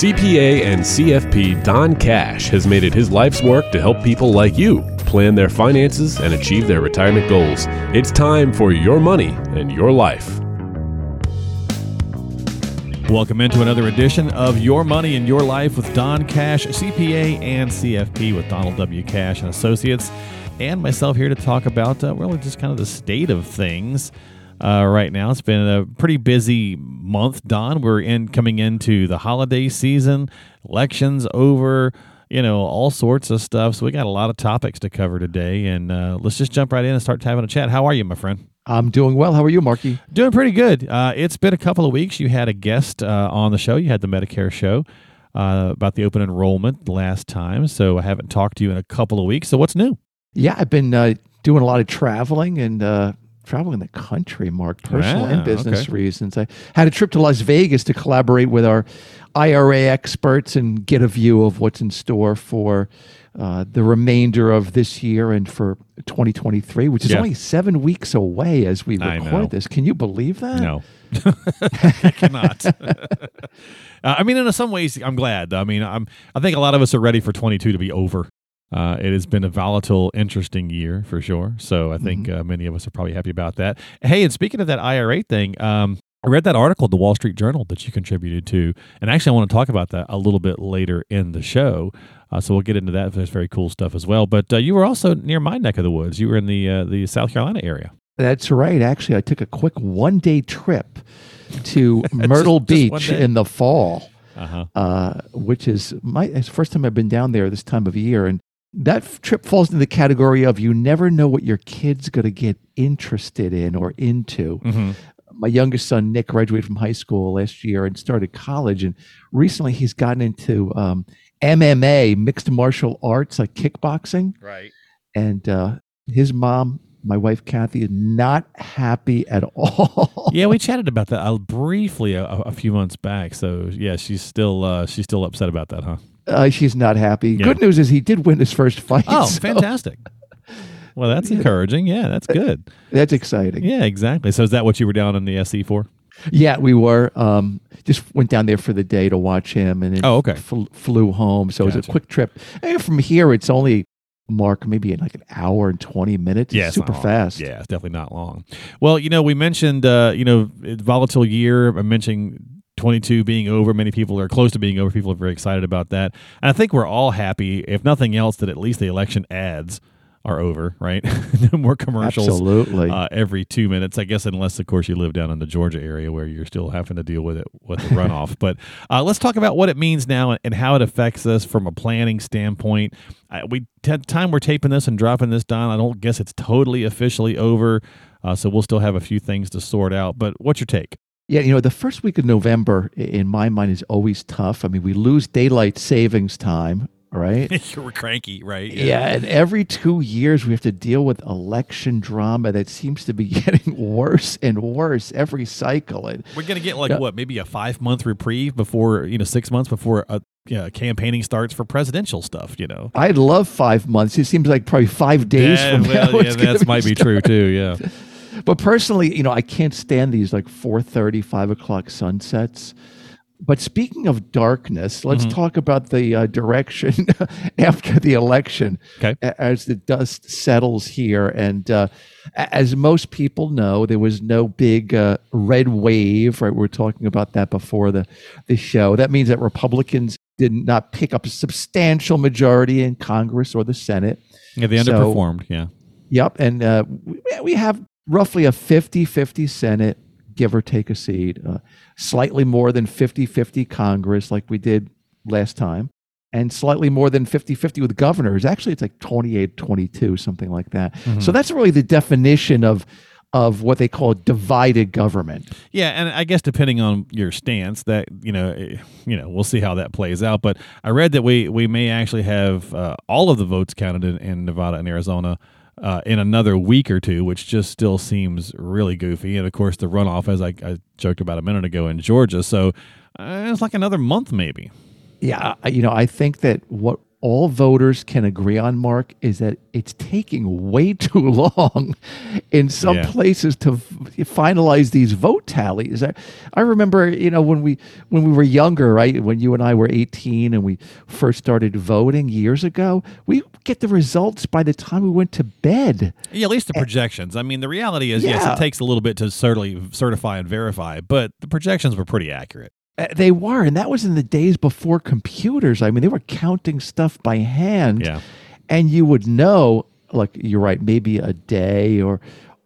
CPA and CFP Don Cash has made it his life's work to help people like you plan their finances and achieve their retirement goals. It's time for your money and your life. Welcome into another edition of Your Money and Your Life with Don Cash, CPA and CFP with Donald W. Cash and Associates, and myself here to talk about uh, really just kind of the state of things uh, right now. It's been a pretty busy month, Don. We're in coming into the holiday season, elections over, you know, all sorts of stuff. So we got a lot of topics to cover today, and uh, let's just jump right in and start having a chat. How are you, my friend? I'm doing well. How are you, Marky? Doing pretty good. Uh, it's been a couple of weeks. You had a guest uh, on the show. You had the Medicare show uh, about the open enrollment last time. So I haven't talked to you in a couple of weeks. So what's new? Yeah, I've been uh, doing a lot of traveling and uh, traveling the country, Mark, personal Yeah, and business okay. reasons. I had a trip to Las Vegas to collaborate with our IRA experts and get a view of what's in store for uh, the remainder of this year and for 2023, which is Yeah. only seven weeks away as we record this. Can you believe that? No, I cannot. Uh, I mean, in some ways, I'm glad. I mean, I'm. I think a lot of us are ready for 22 to be over. Uh, it has been a volatile, interesting year for sure. So I think uh, many of us are probably happy about that. Hey, and speaking of that IRA thing, um, I read that article the Wall Street Journal that you contributed to, and actually, I want to talk about that a little bit later in the show. Uh, so we'll get into that. There's very cool stuff as well. But uh, you were also near my neck of the woods. You were in the uh, the South Carolina area. That's right. Actually, I took a quick one day trip to Myrtle Just- just Beach day? in the fall. Uh-huh. uh, which is my it's the first time I've been down there this time of year. And that trip falls into the category of you never know what your kid's going to get interested in or into. Mhm. My youngest son, Nick, graduated from high school last year and started college. And recently he's gotten into um, MMA, mixed martial arts, like kickboxing. Right. And uh, his mom, my wife, Kathy, is not happy at all. yeah, we chatted about that uh, briefly a, a few months back. So yeah, she's still uh, she's still upset about that, huh? Uh, she's not happy. Yeah. Good news is he did win his first fight. Oh, so fantastic! Well, that's encouraging. Yeah, that's good. That's exciting. Yeah, exactly. So is that what you were down in the SE for? Yeah, we were. Um, just went down there for the day to watch him, and then Oh, okay. fl- flew home. So it was a quick trip. And from here, it's only Mark maybe in like an hour and twenty minutes. Yeah, super fast. Yeah, it's definitely not long. Well, you know, we mentioned uh, you know volatile year. I'm mentioning 22 being over. Many people are close to being over. People are very excited about that, and I think we're all happy, if nothing else, that at least the election ads are over. Right? no more commercials. absolutely. uh, every two minutes. I guess unless of course you live down in the Georgia area where you're still having to deal with it with the runoff. but uh, let's talk about what it means now and how it affects us from a planning standpoint. Uh, we t- time we're taping this and dropping this down. I don't guess it's totally officially over. Uh, so we'll still have a few things to sort out. But what's your take? yeah, you know, the first week of November, in my mind, is always tough. I mean, we lose daylight savings time, right? You're cranky, right? Yeah, and every two years we have to deal with election drama that seems to be getting worse and worse every cycle. And We're gonna get like Yeah. what, maybe a five month reprieve before you know six months before a yeah, campaigning starts for presidential stuff. You know, I'd love five months. It seems like probably five days Yeah, from well, now. yeah, that might be true too. Yeah. But personally, you know, I can't stand these like 4.30, 5 o'clock sunsets. But speaking of darkness, let's Mm-hmm. talk about the uh, direction after the election Okay. as the dust settles here. And uh, as most people know, there was no big uh, red wave, right? We were talking about that before the, the show. That means that Republicans did not pick up a substantial majority in Congress or the Senate. Yeah, they So- underperformed. yeah. Yep. And uh, we, we have roughly a 50 50 Senate, give or take a seat, uh, slightly more than 50 50 Congress, like we did last time, and slightly more than 50 50 with governors. Actually, it's like 28 22, something like that. So that's really the definition of. Of what they call divided government. Yeah, and I guess depending on your stance, that you know, eh, you know, we'll see how that plays out. But I read that we we may actually have uh, all of the votes counted in, in Nevada and Arizona uh, in another week or two, which just still seems really goofy. And of course, the runoff, as I, I joked about a minute ago in Georgia, so uh, it's like another month maybe. Yeah, you know, I think that what all voters can agree on, Mark, is that it's taking way too long in some Yeah. places to finalize these vote tallies. I, I remember, you know, when we when we were younger, right, when you and I were 18 and we first started voting years ago, we get the results by the time we went to bed. Yeah, at least the projections. I mean, the reality is, yes, it takes a little bit to certainly certify and verify, but the projections were pretty accurate. Uh, They were, and that was in the days before computers. I mean, they were counting stuff by hand. Yeah. and you would know like you're right maybe a day or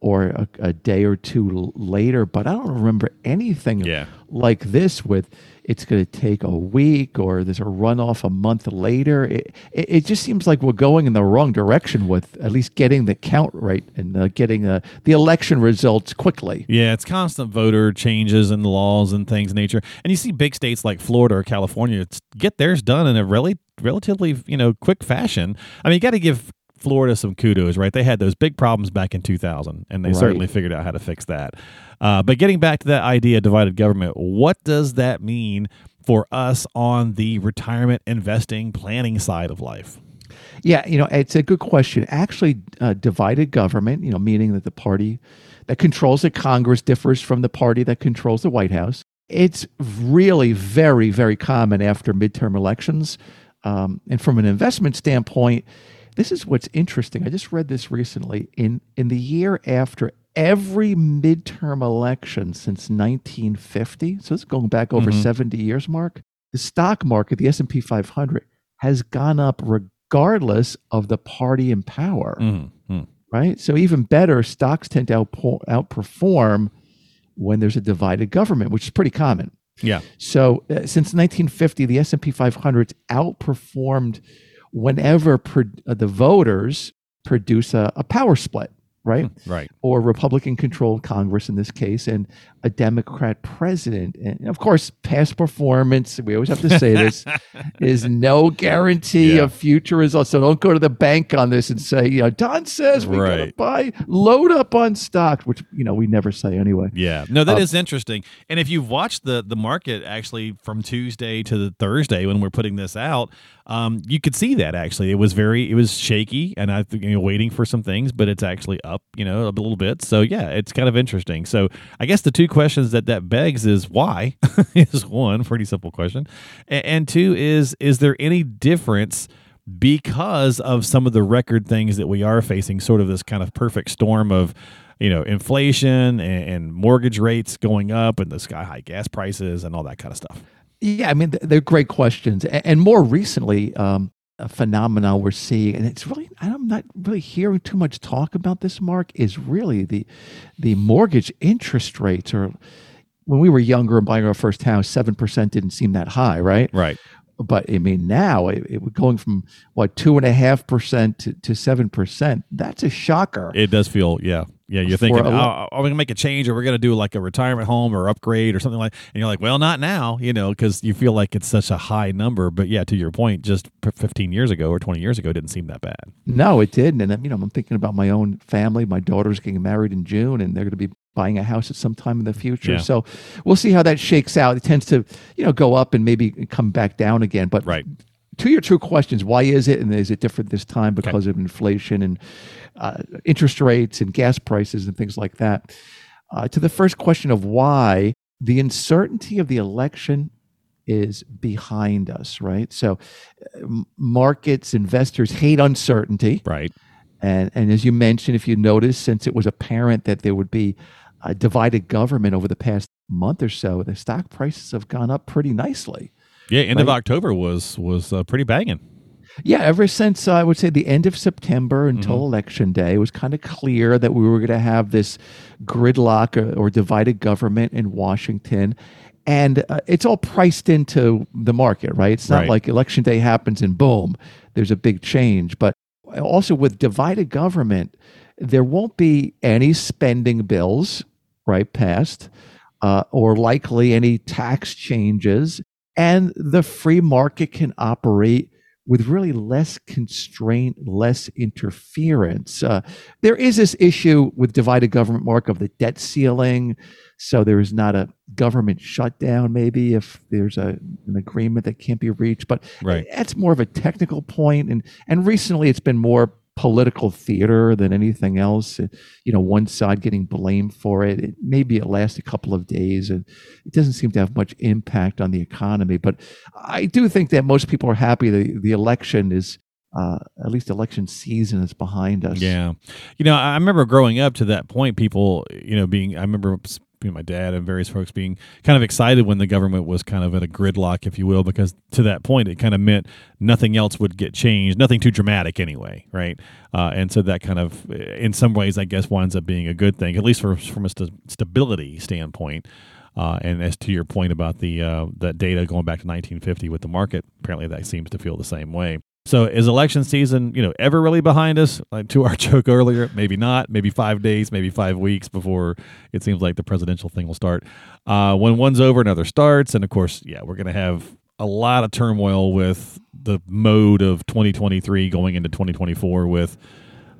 or a, a day or two later but i don't remember anything Yeah. like this with it's going to take a week or there's a runoff a month later it, it, it just seems like we're going in the wrong direction with at least getting the count right and uh, getting uh, the election results quickly Yeah, it's constant voter changes and laws and things in nature. And you see big states like Florida or California it's, get theirs done in a really relatively, you know, quick fashion. I mean, you got to give Florida some kudos, right? They had those big problems back in 2000 and they Right. certainly figured out how to fix that. Uh, but getting back to that idea of divided government, what does that mean for us on the retirement investing planning side of life? Yeah, you know, it's a good question. Actually, uh, divided government, you know, meaning that the party that controls the Congress differs from the party that controls the White House. It's really very, very common after midterm elections. Um, and from an investment standpoint, this is what's interesting. I just read this recently. In in the year after every midterm election since 1950, so this is going back over Mhm. 70 years, Mark, the stock market, the S&P 500, has gone up regardless of the party in power, Mm-hmm. right? So even better, stocks tend to outpo- outperform when there's a divided government, which is pretty common. Yeah. So uh, since 1950, the S&P 500 outperformed whenever pro- uh, the voters produce a, a power split, right? Right. Or Republican controlled Congress in this case, and a Democrat president. And of course, past performance, we always have to say this, is no guarantee Yeah. of future results. So don't go to the bank on this and say, you know, Don says we gotta Right. buy, load up on stocks, which, you know, we never say anyway. Yeah, no, that is Uh, interesting. And if you've watched the the market actually from Tuesday to the Thursday when we're putting this out, um, you could see that actually it was very it was shaky, and I think you know waiting for some things, but it's actually up, you know, a little bit. So yeah, it's kind of interesting. So I guess the two questions that that begs is why is one pretty simple question, and, and two is is there any difference? because of some of the record things that we are facing, sort of this kind of perfect storm of, you know, inflation and, and mortgage rates going up and the sky high gas prices and all that kind of stuff. Yeah, I mean, they're great questions. And more recently, um, a phenomenon we're seeing, and it's really, I'm not really hearing too much talk about this, Mark, is really the, the mortgage interest rates are, when we were younger and buying our first house, 7% didn't seem that high, right? Right. But I mean, now it, it going from what, two and a half percent to to 7%, that's a shocker. It does feel, yeah. Yeah, you're thinking, oh, are we gonna make a change, or we're gonna do like a retirement home or upgrade or something like? And you're like, well, not now, you know, because you feel like it's such a high number. But yeah, to your point, just 15 years ago or 20 years ago, it didn't seem that bad. No, it didn't. And you know, I'm thinking about my own family. My daughter's getting married in June, and they're going to be buying a house at some time in the future. Yeah. So we'll see how that shakes out. It tends to, you know, go up and maybe come back down again. But Right. To your two questions, why is it, and is it different this time because of inflation and uh, interest rates and gas prices and things like that? Uh, to the first question of why, the uncertainty of the election is behind us, right? So, uh, markets, investors hate uncertainty. Right. And, and as you mentioned, if you notice, since it was apparent that there would be a divided government over the past month or so, the stock prices have gone up pretty nicely. Yeah. End of October was was uh, pretty banging. Yeah, ever since uh, I would say the end of September until Mm-hmm. election day, it was kind of clear that we were going to have this gridlock or, or divided government in Washington. And uh, it's all priced into the market, right? It's not Right. like election day happens and boom, there's a big change. But also with divided government, there won't be any spending bills, right, passed, uh, or likely any tax changes. And the free market can operate with really less constraint, less interference. Uh, there is this issue with divided government mark of the debt ceiling. So there is not a government shutdown, maybe if there's a, an agreement that can't be reached. But Right. that's more of a technical point. And, and recently it's been more political theater than anything else. You know, one side getting blamed for it. it. Maybe it lasts a couple of days and it doesn't seem to have much impact on the economy. But I do think that most people are happy the, the election is, uh, at least election season is behind us. Yeah. You know, I remember growing up to that point, people, you know, being, I remember you know, my dad and various folks being kind of excited when the government was kind of at a gridlock, if you will, because to that point, it kind of meant nothing else would get changed, nothing too dramatic anyway, right? Uh, and so that kind of, in some ways, I guess, winds up being a good thing, at least for, from a st- stability standpoint. Uh, and as to your point about the uh, that data going back to 1950 with the market, apparently that seems to feel the same way. So is election season, you know, ever really behind us? Like to our joke earlier, maybe not. Maybe five days, maybe five weeks before it seems like the presidential thing will start. Uh, when one's over, another starts, and of course, yeah, we're going to have a lot of turmoil with the mode of 2023 going into 2024 with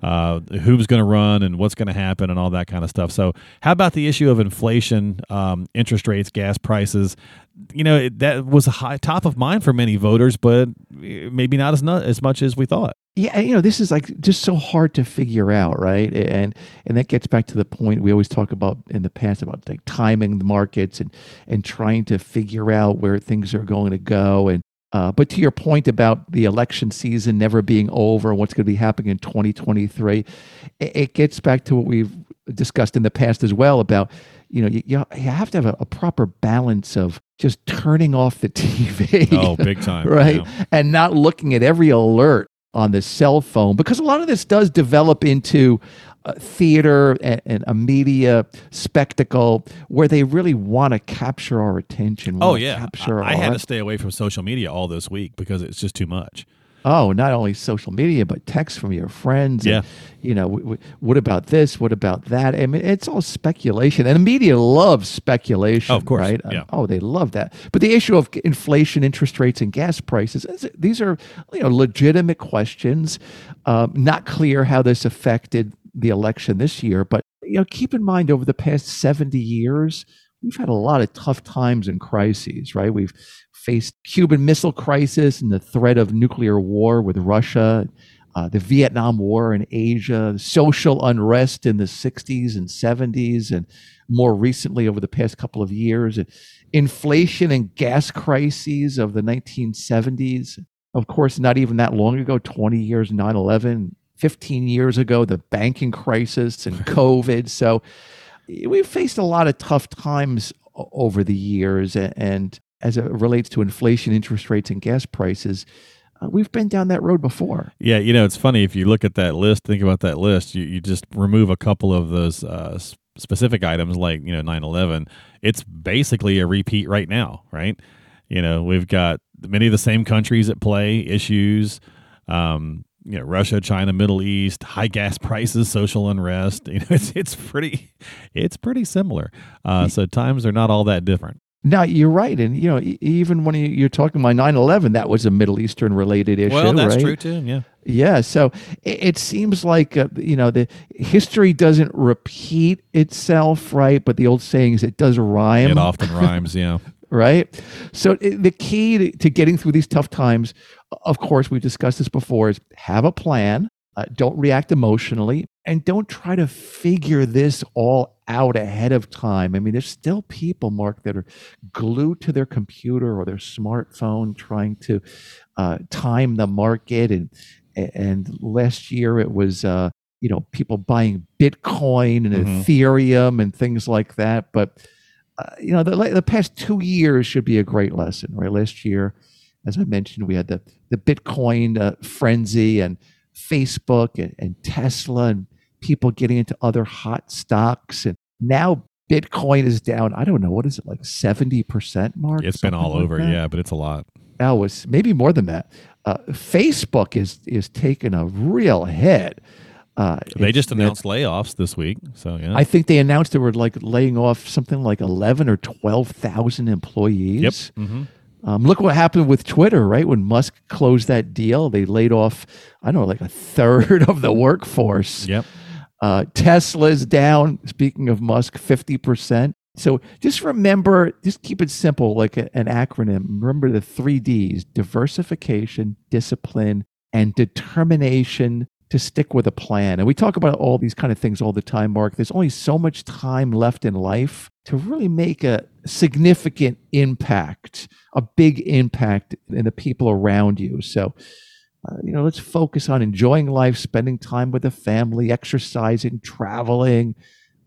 uh, who's going to run and what's going to happen and all that kind of stuff. So, how about the issue of inflation, um, interest rates, gas prices? You know, it, that was high top of mind for many voters, but maybe not as not as much as we thought. Yeah, you know, this is like just so hard to figure out, right? And and that gets back to the point we always talk about in the past about like timing the markets and and trying to figure out where things are going to go. And uh, but to your point about the election season never being over and what's going to be happening in 2023, it, it gets back to what we've discussed in the past as well about you know you, you have to have a, a proper balance of just turning off the TV. Oh, big time, right? yeah. And not looking at every alert on the cell phone because a lot of this does develop into uh, theater and, and a media spectacle where they really want to capture our attention. Oh yeah, capture I, I had to stay away from social media all this week because it's just too much. Oh, not only social media, but texts from your friends. Yeah. And, you know, w- w- what about this? What about that? I mean, it's all speculation. And the media loves speculation. Oh, of course. Right? Yeah. Oh, they love that. But the issue of inflation, interest rates, and gas prices, these are, you know, legitimate questions. Um, not clear how this affected the election this year. But, you know, keep in mind over the past 70 years, we've had a lot of tough times and crises, right? We've faced Cuban Missile Crisis and the threat of nuclear war with Russia, uh, the Vietnam War in Asia, social unrest in the 60s and 70s, and more recently over the past couple of years, inflation and gas crises of the 1970s. Of course, not even that long ago, 20 years, 9 11, 15 years ago, the banking crisis and COVID. So we've faced a lot of tough times over the years. And as it relates to inflation, interest rates, and gas prices, uh, we've been down that road before. Yeah, you know, it's funny if you look at that list, think about that list, you, you just remove a couple of those uh, specific items like, you know, 9 11. It's basically a repeat right now, right? You know, we've got many of the same countries at play, issues, um, you know, Russia, China, Middle East, high gas prices, social unrest. You know, it's it's pretty, it's pretty similar. Uh, so times are not all that different. Now, you're right. And, you know, even when you- you're talking about 9 11, that was a Middle Eastern related issue. well, that's right? true too. Yeah. Yeah, so it, it seems like uh, you know the history doesn't repeat itself, right? But the old saying is it does rhyme, It often rhymes. Yeah. right? So the key to, to getting through these tough times, of course, we've discussed this before, is have a plan. Uh, don't react emotionally, and don't try to figure this all out ahead of time. I mean, there's still people, Mark, that are glued to their computer or their smartphone trying to uh, time the market. And and last year it was uh, you know people buying Bitcoin and Mhm. Ethereum and things like that. But uh, you know the the past two years should be a great lesson, right? Last year, as I mentioned, we had the the Bitcoin uh, frenzy and Facebook and, and Tesla and people getting into other hot stocks and now Bitcoin is down. I don't know what is it like seventy percent, Mark. It's been all like over. Yeah, but it's a lot. That was maybe more than that. Uh, Facebook is is taking a real hit. Uh, They just announced layoffs this week. So, yeah. I think they announced they were like laying off something like eleven or twelve thousand employees. yep. hmm Um, look what happened with Twitter, right? When Musk closed that deal, they laid off, I don't know, like a third of the workforce. Yep. Uh, Tesla's down, speaking of Musk, 50%. So just remember, just keep it simple, like a, an acronym. Remember the three D's diversification, discipline, and determination to stick with a plan. And we talk about all these kind of things all the time, Mark. There's only so much time left in life to really make a significant impact, a big impact in the people around you. So, uh, you know, let's focus on enjoying life, spending time with the family, exercising, traveling,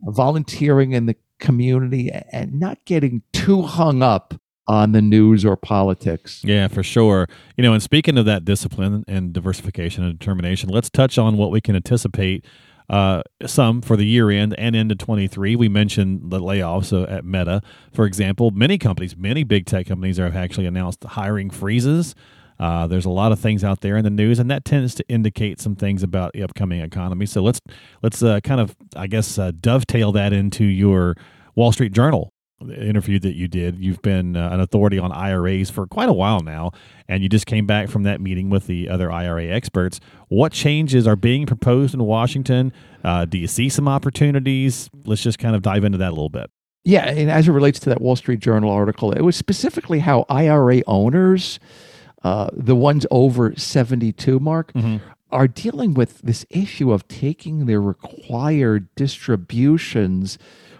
volunteering in the community, and not getting too hung up on the news or politics. Yeah, for sure. You know, and speaking of that discipline and diversification and determination, let's touch on what we can anticipate uh, some for the year end and into 23. We mentioned the layoffs uh, at Meta, for example. Many companies, many big tech companies have actually announced hiring freezes. Uh, there's a lot of things out there in the news, and that tends to indicate some things about the upcoming economy. So let's let's uh, kind of, I guess, uh, dovetail that into your Wall Street Journal interview that you did. You've been uh, an authority on IRAs for quite a while now, and you just came back from that meeting with the other IRA experts. What changes are being proposed in Washington? Uh, do you see some opportunities? Let's just kind of dive into that a little bit. Yeah, and as it relates to that Wall Street Journal article, it was specifically how IRA owners, uh, the ones over 72, Mark, Mm-hmm. are dealing with this issue of taking their required distributions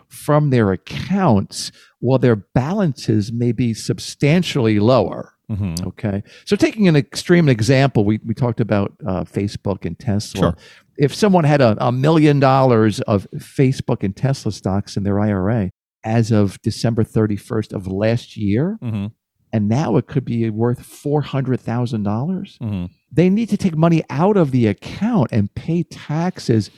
from their accounts while their balances may be substantially lower. Mm-hmm. Okay. So, taking an extreme example, we, we talked about uh, Facebook and Tesla. Sure. If someone had a, a million dollars of Facebook and Tesla stocks in their IRA as of December 31st of last year, Mm-hmm. and now it could be worth $400,000, Mm-hmm. they need to take money out of the account and pay taxes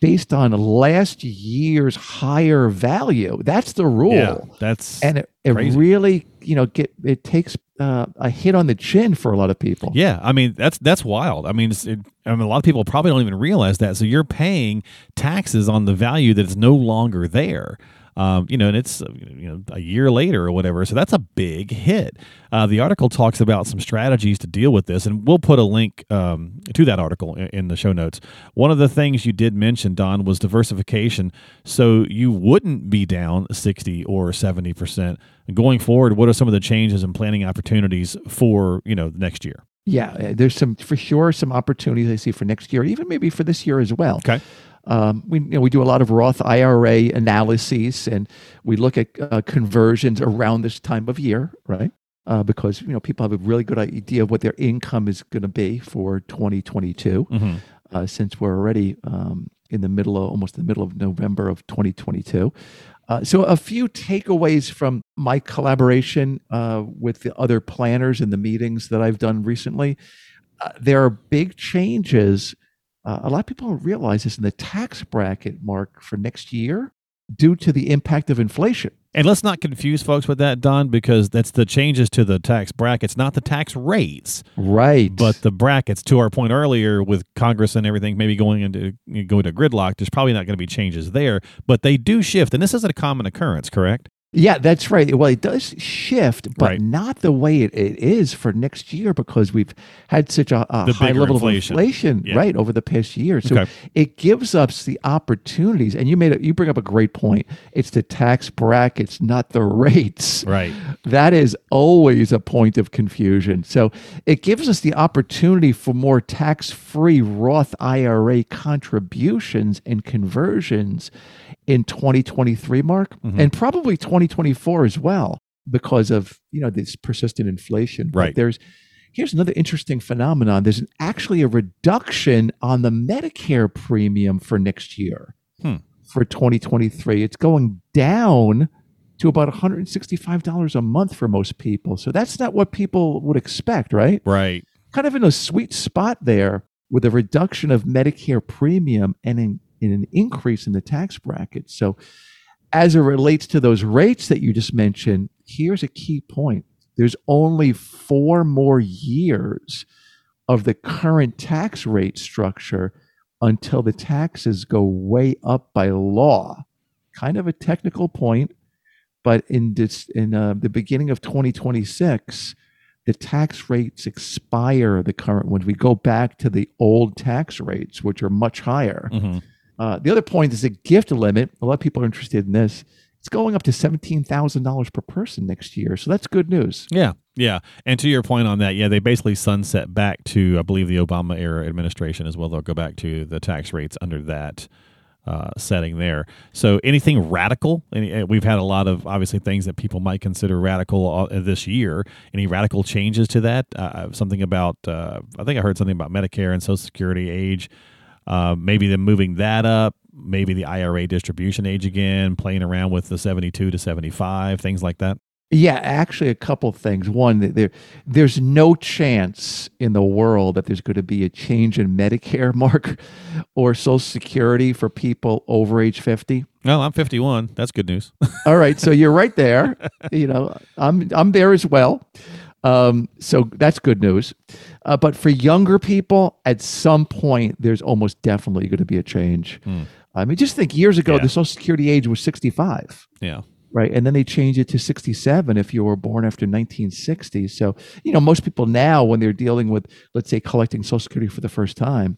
based on last year's higher value. That's the rule Yeah, that's and it, it Crazy. really you know get it takes uh, a hit on the chin for a lot of people Yeah, I mean that's that's wild. I mean, it's, it, I mean, a lot of people probably don't even realize that. So you're paying taxes on the value that is no longer there. Um, you know, and it's you know a year later or whatever. So that's a big hit. Uh, the article talks about some strategies to deal with this, and we'll put a link um, to that article in, in the show notes. One of the things you did mention, Don, was diversification. So you wouldn't be down sixty or seventy percent going forward. What are some of the changes and planning opportunities for you know next year? yeah uh, there's some for sure some opportunities i see for next year even maybe for this year as well Okay. Um, we, you know, we do a lot of roth ira analyses and we look at uh, conversions around this time of year right uh, because you know people have a really good idea of what their income is going to be for 2022 Mm-hmm. uh, since we're already um, in the middle of almost the middle of November of 2022. Uh, so, a few takeaways from my collaboration uh, with the other planners in the meetings that I've done recently. Uh, there are big changes. Uh, a lot of people don't realize this in the tax bracket, Mark, for next year due to the impact of inflation. And let's not confuse folks with that, Don, because that's the changes to the tax brackets, not the tax rates, Right. but the brackets. To our point earlier, with Congress and everything maybe going into going to gridlock, there's probably not going to be changes there, but they do shift, and this isn't a common occurrence, correct? Yeah, that's right. Well, it does shift, but Right. not the way it, it is for next year because we've had such a, a high level inflation. of inflation, Yeah. right, over the past year. So Okay. it gives us the opportunities. And you made a, you bring up a great point. It's the tax brackets, not the rates. Right. That is always a point of confusion. So it gives us the opportunity for more tax free Roth IRA contributions and conversions in 2023, Mark, Mhm. and probably 2024 as well because of you know this persistent inflation. But Right. there's here's another interesting phenomenon. There's an, actually a reduction on the Medicare premium for next year Hmm. for 2023. It's going down to about $165 a month for most people. So that's not what people would expect, right? Right. Kind of in a sweet spot there with a reduction of Medicare premium and an, and an increase in the tax bracket. So as it relates to those rates that you just mentioned, here's a key point. There's only four more years of the current tax rate structure until the taxes go way up by law. Kind of a technical point, but in this, in uh, the beginning of 2026, the tax rates expire, the current ones. We go back to the old tax rates, which are much higher. Mhm. Uh, the other point is the gift limit. A lot of people are interested in this. It's going up to $17,000 per person next year. So that's good news. Yeah, yeah. And to your point on that, yeah, they basically sunset back to I believe the Obama era administration as well. They'll go back to the tax rates under that uh, setting there. So anything radical? Any, uh, we've had a lot of obviously things that people might consider radical uh, this year. Any radical changes to that? Uh, something about uh, I think I heard something about Medicare and Social Security age. Uh, maybe them moving that up. Maybe the IRA distribution age again, playing around with the 72 to 75, things like that. Yeah, actually, a couple things. One, there, there's no chance in the world that there's going to be a change in Medicare, Mark, or Social Security for people over age 50. Well, I'm 51. That's good news. All right, so you're right there. You know, I'm I'm there as well. Um, so that's good news. Uh, but for younger people, at some point, there's almost definitely going to be a change. Hmm. I mean, just think years ago, Yeah. the Social Security age was 65. yeah. right? And then they changed it to 67 if you were born after 1960. So, you know, most people now, when they're dealing with, let's say, collecting Social Security for the first time,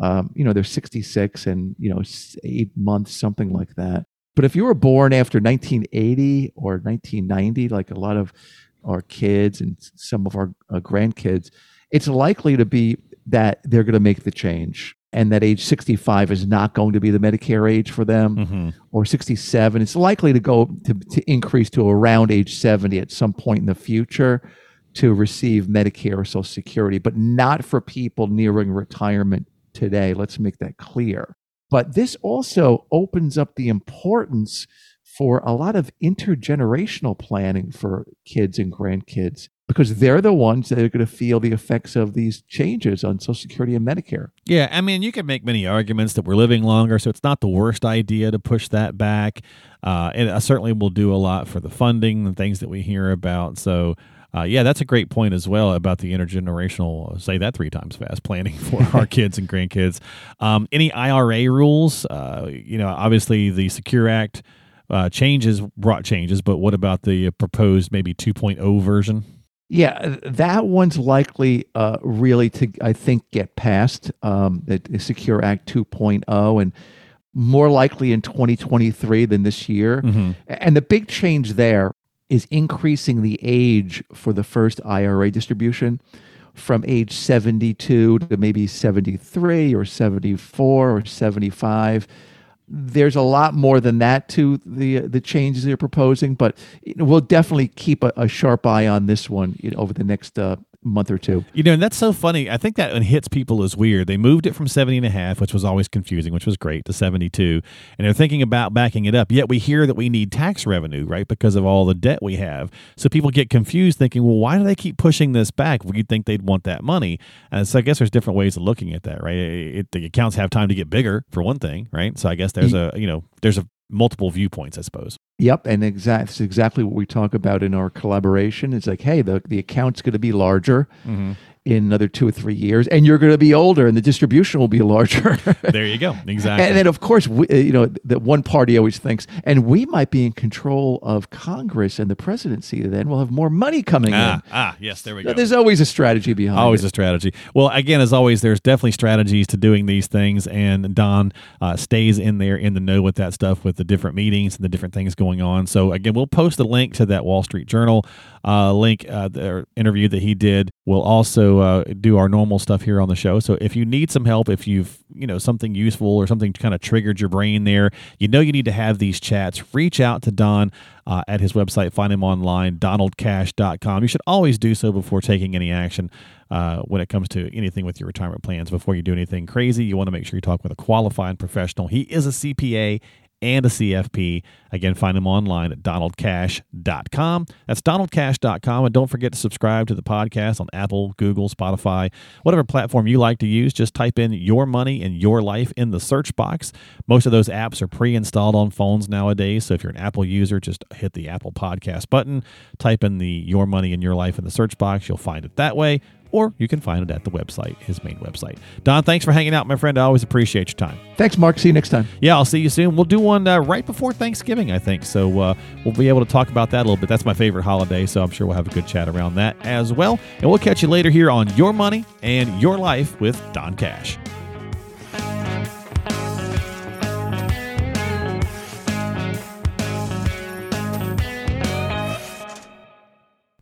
um, you know, they're 66 and, you know, eight months, something like that. But if you were born after 1980 or 1990, like a lot of our kids and some of our uh, grandkids, it's likely to be that they're going to make the change and that age 65 is not going to be the Medicare age for them hmm or 67 it's likely to go to, to increase to around age 70 at some point in the future to receive medicare or social security but not for people nearing retirement today let's make that clear. But this also opens up the importance for a lot of intergenerational planning for kids and grandkids because they're the ones that are going to feel the effects of these changes on social security and medicare Yeah, I mean, you can make many arguments that we're living longer, so it's not the worst idea to push that back. Uh, and it certainly will do a lot for the funding and things that we hear about. So, uh, yeah, that's a great point as well about the intergenerational. Say that three times fast planning for our kids and grandkids. Um, any IRA rules? Uh, you know, obviously the Secure Act uh, changes brought changes, but what about the proposed maybe 2.0 version? Yeah, that one's likely uh, really to, I think, get passed um, the Secure Act 2.0 and more likely in 2023 than this year. Mhm. And the big change there is increasing the age for the first IRA distribution from age 72 to maybe 73 or 74 or 75 there's a lot more than that to the the changes they're proposing, but we'll definitely keep a, a sharp eye on this one over the next uh, month or two. You know, and that's so funny. I think that hits people as weird. They moved it from 70 and a half, which was always confusing, which was great, to 72. And they're thinking about backing it up. Yet we hear that we need tax revenue, right, because of all the debt we have. So people get confused thinking, well, why do they keep pushing this back? Well, you'd think they'd want that money. And so I guess there's different ways of looking at that, right? It, the accounts have time to get bigger, for one thing, right? So I guess there's a, you know, there's a multiple viewpoints, I suppose. Yep, and exact that's exactly what we talk about in our collaboration. It's like, hey, the the account's going to be larger mm-hmm. In another two or three years, and you're going to be older, and the distribution will be larger. There you go. Exactly. And then, of course, we, uh, you know, the one party always thinks, and we might be in control of Congress and the presidency. Then we'll have more money coming ah, in. ah, yes, there we So go. There's always a strategy behind Always it. a strategy. Well, again, as always, there's definitely strategies to doing these things, and Don uh, stays in there in the know with that stuff with the different meetings and the different things going on. So, again, we'll post a link to that Wall Street Journal uh, link, uh, the interview that he did. We'll also uh, do our normal stuff here on the show. So, if you need some help, if you've you know something useful or something kind of triggered your brain there, you know you need to have these chats. Reach out to Don uh, at his website. Find him online, donaldcash.com. You should always do so before taking any action uh, when it comes to anything with your retirement plans. Before you do anything crazy, you want to make sure you talk with a qualified professional. He is a CPA and a CFP. Again, find them online at donaldcash.com. That's donaldcash.com. And don't forget to subscribe to the podcast on Apple, Google, Spotify, whatever platform you like to use. Just type in your money and your life in the search box. Most of those apps are pre installed on phones nowadays. So if you're an Apple user, just hit the Apple Podcast button, type in the Your Money and Your Life in the search box. You'll find it that way. Or you can find it at the website, his main website. Don, thanks for hanging out, my friend. I always appreciate your time. Thanks, Mark. See you next time. Yeah, I'll see you soon. We'll do one uh, right before Thanksgiving, I think. So uh, we'll be able to talk about that a little bit. That's my favorite holiday, so I'm sure we'll have a good chat around that as well. And we'll catch you later here on Your Money and Your Life with Don Cash.